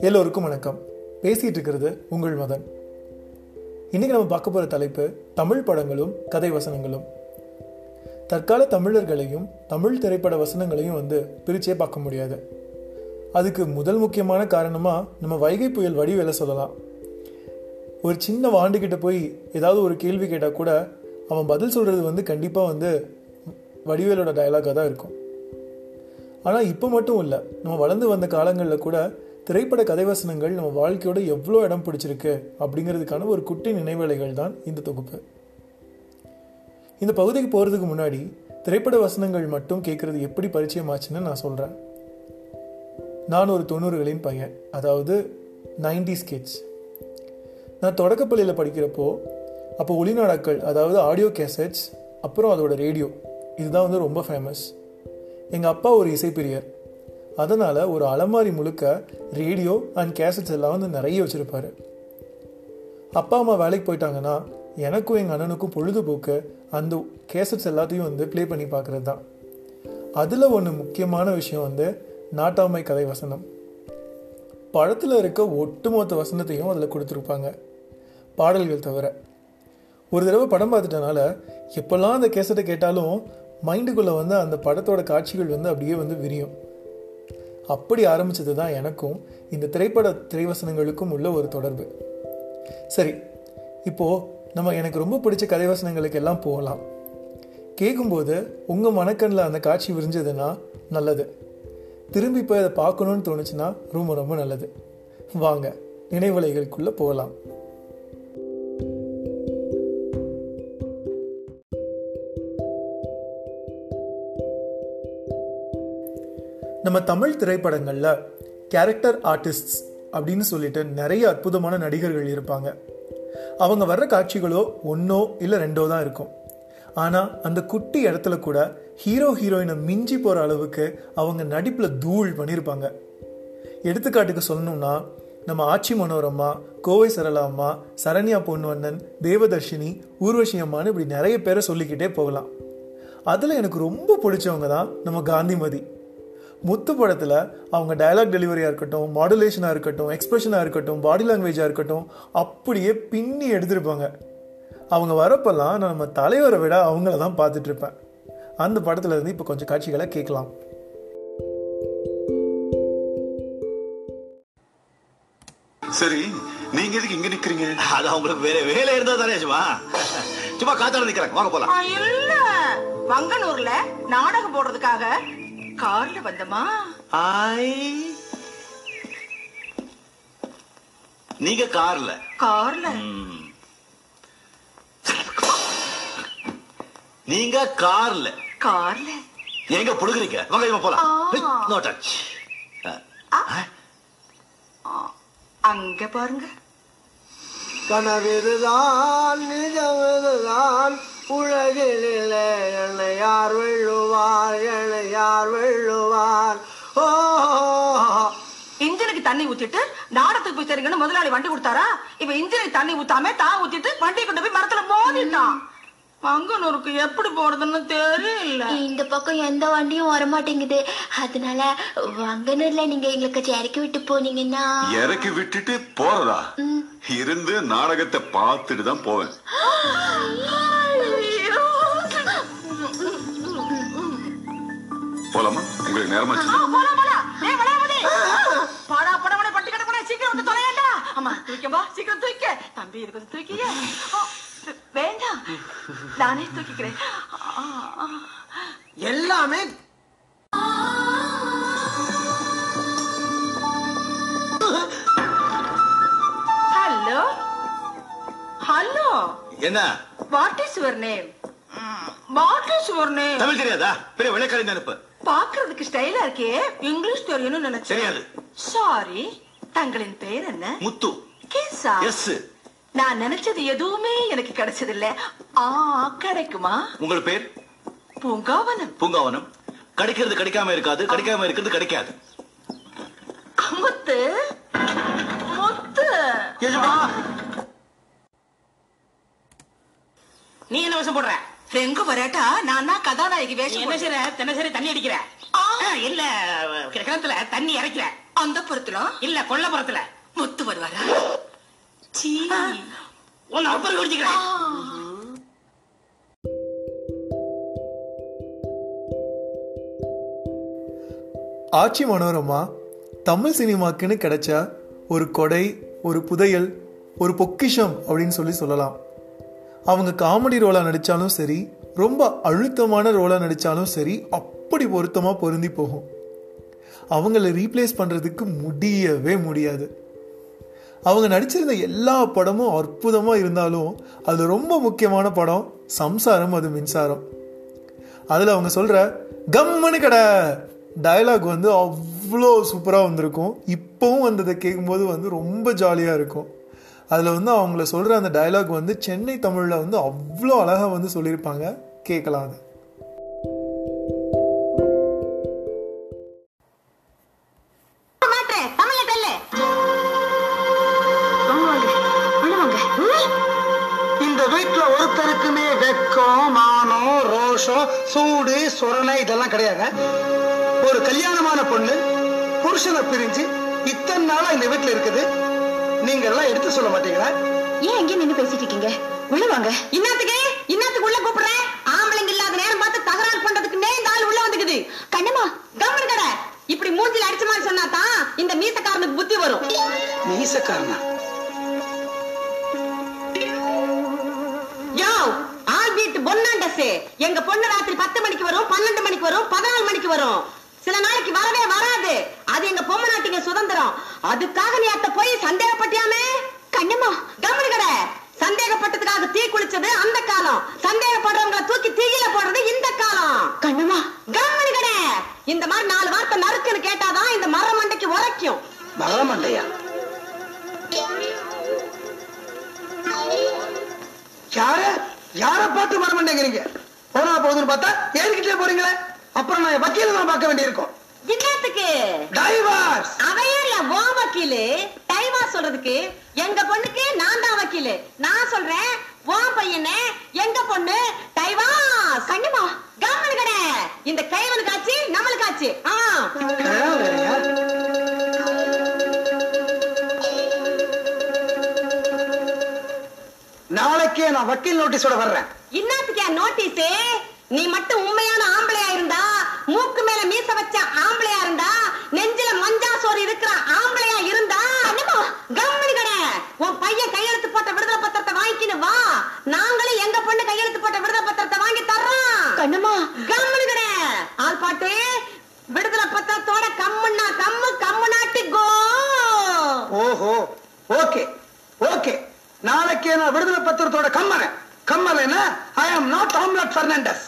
எல்லோருக்கும் வணக்கம். பேசிகிட்டு இருக்கிறது உங்கள் மதன். இன்றைக்கி நம்ம பார்க்க போகிற தலைப்பு தமிழ் படங்களும் கதை வசனங்களும். தற்கால தமிழர்களையும் தமிழ் திரைப்பட வசனங்களையும் வந்து பிரிச்சே பார்க்க முடியாது. அதுக்கு முதல் முக்கியமான காரணமாக நம்ம வைகை புயல் வடிவேல சொல்லலாம். ஒரு சின்ன வாண்டுக்கிட்ட போய் ஏதாவது ஒரு கேள்வி கேட்டால் கூட அவன் பதில் சொல்கிறது வந்து கண்டிப்பாக வந்து வடிவேலோட டயலாகாக தான் இருக்கும். ஆனால் இப்போ மட்டும் இல்லை நம்ம வளர்ந்து வந்த காலங்களில் கூட திரைப்பட கதைவசனங்கள் நம்ம வாழ்க்கையோட எவ்வளோ இடம் பிடிச்சிருக்கு அப்படிங்கிறதுக்கான ஒரு குட்டி நினைவேலைகள் தான் இந்த தொகுப்பு. இந்த பகுதிக்கு போகிறதுக்கு முன்னாடி திரைப்பட வசனங்கள் மட்டும் கேட்குறது எப்படி பரிச்சயமாச்சுன்னு நான் சொல்கிறேன் நான் ஒரு தொண்ணூறுகளின் பையன் அதாவது நைன்டி ஸ்கெட்ச். நான் தொடக்கப்பள்ளியில் படிக்கிறப்போ அப்போ ஒளிநாடாக்கள் அதாவது ஆடியோ கேசட்ஸ் அப்புறம் அதோட ரேடியோ இதுதான் வந்து ரொம்ப ஃபேமஸ் எங்கள் அப்பா ஒரு இசைப்பிரியர். அதனால் ஒரு அலமாரி முழுக்க ரேடியோ அண்ட் கேசட்ஸ் எல்லாம் வந்து நிறைய வச்சுருப்பார். அப்பா அம்மா வேலைக்கு போயிட்டாங்கன்னா எனக்கும் எங்கள் அண்ணனுக்கும் பொழுதுபோக்கு அந்த கேசட்ஸ் எல்லாத்தையும் வந்து ப்ளே பண்ணி பார்க்குறது தான் அதில் ஒன்று முக்கியமான விஷயம் வந்து நாட்டாமை கதை வசனம். படத்தில் இருக்க ஒட்டுமொத்த வசனத்தையும் அதில் கொடுத்துருப்பாங்க. பாடல்கள் தவிர. ஒரு தடவை படம் பார்த்துட்டனால எப்போல்லாம் அந்த கேசட்டை கேட்டாலும் மைண்டுக்குள்ளே வந்து அந்த படத்தோட காட்சிகள் வந்து அப்படியே வந்து விரியும். அப்படி ஆரம்பிச்சது தான் எனக்கும் இந்த திரைப்பட திரைவசனங்களுக்கும் உள்ள ஒரு தொடர்பு. சரி இப்போது நம்ம எனக்கு ரொம்ப பிடிச்ச கதைவசனங்களுக்கு எல்லாம் போகலாம். கேட்கும்போது உங்கள் மனக்கண்ணில் அந்த காட்சி விரிஞ்சதுன்னா நல்லது. திரும்பி போய் அதை பார்க்கணுன்னு தோணுச்சுன்னா ரொம்ப ரொம்ப நல்லது. வாங்க நினைவலைகளுக்குள்ளே போகலாம். நம்ம தமிழ் திரைப்படங்களில் கேரக்டர் ஆர்டிஸ்ட்ஸ் அப்படின்னு சொல்லிட்டு நிறைய அற்புதமான நடிகர்கள் இருப்பாங்க. அவங்க வர்ற காட்சிகளோ ஒன்றோ இல்லை ரெண்டோ தான் இருக்கும். ஆனால் அந்த குட்டி இடத்துல கூட ஹீரோ ஹீரோயினை மிஞ்சி போகிற அளவுக்கு அவங்க நடிப்பில் தூள் பண்ணியிருப்பாங்க எடுத்துக்காட்டுக்கு சொல்லணும்னா நம்ம ஆட்சி மனோரம்மா கோவை சரளா அம்மா சரண்யா பொன்வண்ணன் தேவதர்ஷினி ஊர்வஷி அம்மான்னு இப்படி நிறைய பேரை சொல்லிக்கிட்டே போகலாம். அதில் எனக்கு ரொம்ப பிடிச்சவங்க தான் நம்ம காந்திமதி. முத்து படத்தில் அவங்க டயலாக் டெலிவரியாக இருக்கட்டும் மாடுலேஷனாக இருக்கட்டும் எக்ஸ்பிரஷனாக இருக்கட்டும் பாடி லாங்குவேஜாக இருக்கட்டும் அப்படியே பின்னி எடுத்திருப்பாங்க. அவங்க வரப்பெல்லாம் நான் நம்ம தலைவரை விட அவங்கள தான் பார்த்துட்டு இருப்பேன். அந்த படத்துல இருந்து இப்போ கொஞ்சம் காட்சிகளை கேட்கலாம். சரி நீங்க எதுக்கு இங்க நிக்கிறீங்க? அது அவங்களுக்கு வேற வேலை இருந்தா தானே சும்மா. சும்மா காத்தாட நிக்கிறேன் வாங்க போலாம். இல்ல. வங்கனூர்ல நாடகம் போடுறதுக்காக கார்ல வந்தமா? ஐ நீங்க கார்ல? கார்ல. நீங்க கார்ல? கார்ல? எங்க புடுங்குறீங்க வாங்க இவன் போலாம். நோ டச் அங்க பாருங்க. கனவிதுதான் நிஜமிதுதான் உலகிலே என்னை யார் வெள்ளுவார் என்னை யார் வெள்ளுவார் ஓ இன்ஜினுக்கு தண்ணி ஊத்திட்டு நாடத்துக்கு போய் சரிங்கன்னு முதலாளி வண்டி கொடுத்தாரா? இப்ப இன்ஜினுக்கு தண்ணி ஊத்தாம தான் ஊத்திட்டு வண்டி கொண்டு போய் மரத்துல மோதிட்டான். வங்கனூருக்கு எப்படி போறதுன்னு தெரியல. இந்த பக்கம் எந்த வண்டியும் வர மாட்டேங்குது அதனால வங்கனூர்ல நீங்க எங்களுக்கு இறக்கி விட்டு போனீங்கன்னா. இறக்கி விட்டுட்டு போறதா? இருந்து நாடகத்தை பார்த்துட்டு தான் போவேன். போலாமா? உங்களுக்கு நேரமாச்சு. பாடா, படவனே, பட்டி கிடக்குனே, சீக்கிரம் வந்து தொலையேண்டா. அம்மா, தூக்கிம்பா, சீக்கிரம் தூக்கு. தம்பி, இது கொஞ்சம் தூக்கியே. ஆ, வேண்டாம். நானே தூக்கிக்கிறேன். எல்லாமே ஹலோ? ஹலோ? என்ன? What is your name? What is your name? Tamil தெரியாதா? பெரிய வெள்ளைக்காரி அனுப்பு. பாக்குறதுக்கு ஸ்டைலா இருக்கே. இங்கிலீஷ் தெரியும்னு நினைச்சேன். தெரியாது. சாரி தங்களின் பெயர் என்ன? முத்து. கேசா. எஸ். நான் நினைச்சது எதுவுமே எனக்கு கிடைச்சது இல்ல ஆ கிடைக்குமா? உங்கள் பேர்? பூங்காவனம். பூங்காவனம். கிடைக்கிறது கிடைக்காம இருக்காது. கிடைக்காம இருக்கிறது கிடைக்காது. முத்து. முத்து நீ என்ன விஷம் போடுற? எங்க வராட்டா நான் தான் கதாநாயகி வேஷம் என்ன. செய்ற தினசரி தண்ணி அடிக்கிற? இல்ல கிணத்துல தண்ணி இறைக்கிற அந்த புறத்துல? இல்ல கொல்லப்புறத்துல முத்து வருவாரா? சீ. உன்னை அப்புறம் குடிச்சுக்கிறேன். ஆட்சி மனோரமா தமிழ் சினிமாக்குன்னு கிடைச்ச ஒரு கொடை ஒரு புதையல் ஒரு பொக்கிஷம் அப்படின்னு சொல்லி சொல்லலாம். அவங்க காமெடி ரோலாக நடித்தாலும் சரி ரொம்ப அழுத்தமான ரோலாக நடித்தாலும் சரி அப்படி பொருத்தமாக பொருந்தி போகும். அவங்கள ரீப்ளேஸ் பண்ணுறதுக்கு முடியவே முடியாது. அவங்க நடிச்சிருந்த எல்லா படமும் அற்புதமாக இருந்தாலும் அது ரொம்ப முக்கியமான படம் சம்சாரம் அது மின்சாரம். அதில் அவங்க சொல்கிற கம்முன்னு கடை! டயலாக் வந்து அவ்வளோ சூப்பராக வந்திருக்கும். இப்போவும் வந்ததை கேட்கும்போது வந்து ரொம்ப ஜாலியாக இருக்கும். அதில் வந்து அவங்கள சொல்கிற அந்த டயலாக் வந்து சென்னை தமிழில் வந்து அவ்வளோ அழகாக வந்து சொல்லியிருப்பாங்க. கேட்கலாம் அது. இந்த ஒருத்தருக்குமே வெக்கம் மானம் ரோஷம் சூடு சொரணை இதெல்லாம் கிடையாது. ஒரு கல்யாணமான பொண்ணு புருஷனை பிரிஞ்சு இத்தனை நாளா இந்த வீட்டுல இருக்குது. நீங்க எல்லாம் எடுத்து சொல்ல மாட்டீங்களா? ஏன் எங்க நின்னு பேசிட்டு இருக்கீங்க? உள்ள வாங்க. இன்னத்துக்கு? இன்னத்துக்கு உள்ள கூப்பிடுறேன். ஆம்பளைங்க இல்லாத நேரம் பார்த்து தகராறு பண்றதுக்கு இந்த ஆள் உள்ள வந்துக்குது. கண்ணம்மா கம்மன் கடை. இப்படி மூஞ்சில அடிச்ச மாதிரி சொன்னா தான் இந்த மீசக்காரனுக்கு புத்தி வரும். மீசக்காரனா? பொன்னாண்டசே எங்க பொண்ணு ராத்திரி பத்து மணிக்கு வரும் பன்னெண்டு மணிக்கு வரும் பதினாலு மணிக்கு வரும். சில நாளைக்கு வரவே வராது. அது எங்க பொம்மை நாட்டிங்க சுதந்திரம். அதுக்காக நீ அத்த போய் சந்தேகப்பட்டியாமே? கண்ணம்மா கவனி கடை சந்தேகப்பட்டதுக்காக தீ குளிச்சது அந்த காலம். சந்தேகப்படுறவங்கள தூக்கி தீயில போடுறது இந்த காலம். கண்ணம்மா கவனி கடை இந்த மாதிரி நாலு வார்த்தை நறுக்குன்னு கேட்டாதான் இந்த மர மண்டைக்கு உரைக்கும். மரமண்டையா யார? யார பார்த்து மரமண்டைங்கிறீங்க போனா போகுதுன்னு பார்த்தா ஏறிக்கிட்டே போறீங்களே. அப்புறம் நான் வக்கீல நான் பார்க்க வேண்டியிருக்கும். என்னத்துக்கு? டைவர்ஸ் அவையார்ல ஓ வக்கீலு. டைவா சொல்றதுக்கு எங்க பொண்ணுக்கு நான் தான் வக்கீலு. நான் சொல்றேன் ஓ பையனே எங்க பொண்ணு? டைவா கண்ணுமா கவனம் கடை இந்த கைவனுக்கு ஆச்சு நம்மளுக்கு ஆச்சு நாளைக்கே நான் வக்கீல் நோட்டீஸோட வர்றேன். இன்னத்துக்கு நோட்டீஸ்? நீ மட்டும் உண்மையான ஆம்பளையா இருந்தா மூக்கு மேல மீச வச்ச ஆம்பளையா இருந்தா நெஞ்சில மஞ்சா சோறு இருக்கிற ஆம்பளையா இருந்தா கவனி கடை உன் பையன் கையெழுத்து போட்ட விடுதலை பத்திரத்தை வாங்கிக்கின்னு வா நாங்களும் எங்க பொண்ணு கையெழுத்து போட்ட விடுதலை பத்திரத்தை வாங்கி தர்றோம் கண்ணுமா கவனி கடை ஆள் பாட்டு விடுதலை பத்திரத்தோட கம்முன்னா கம்மு கம்மு நாட்டு கோ ஓஹோ ஓகே ஓகே நான் விடுதலை பத்திரத்தோட கம்மலை கம்மலைன்னா ஐ ஆம் நாட் ஆம்லட் பெர்னாண்டஸ்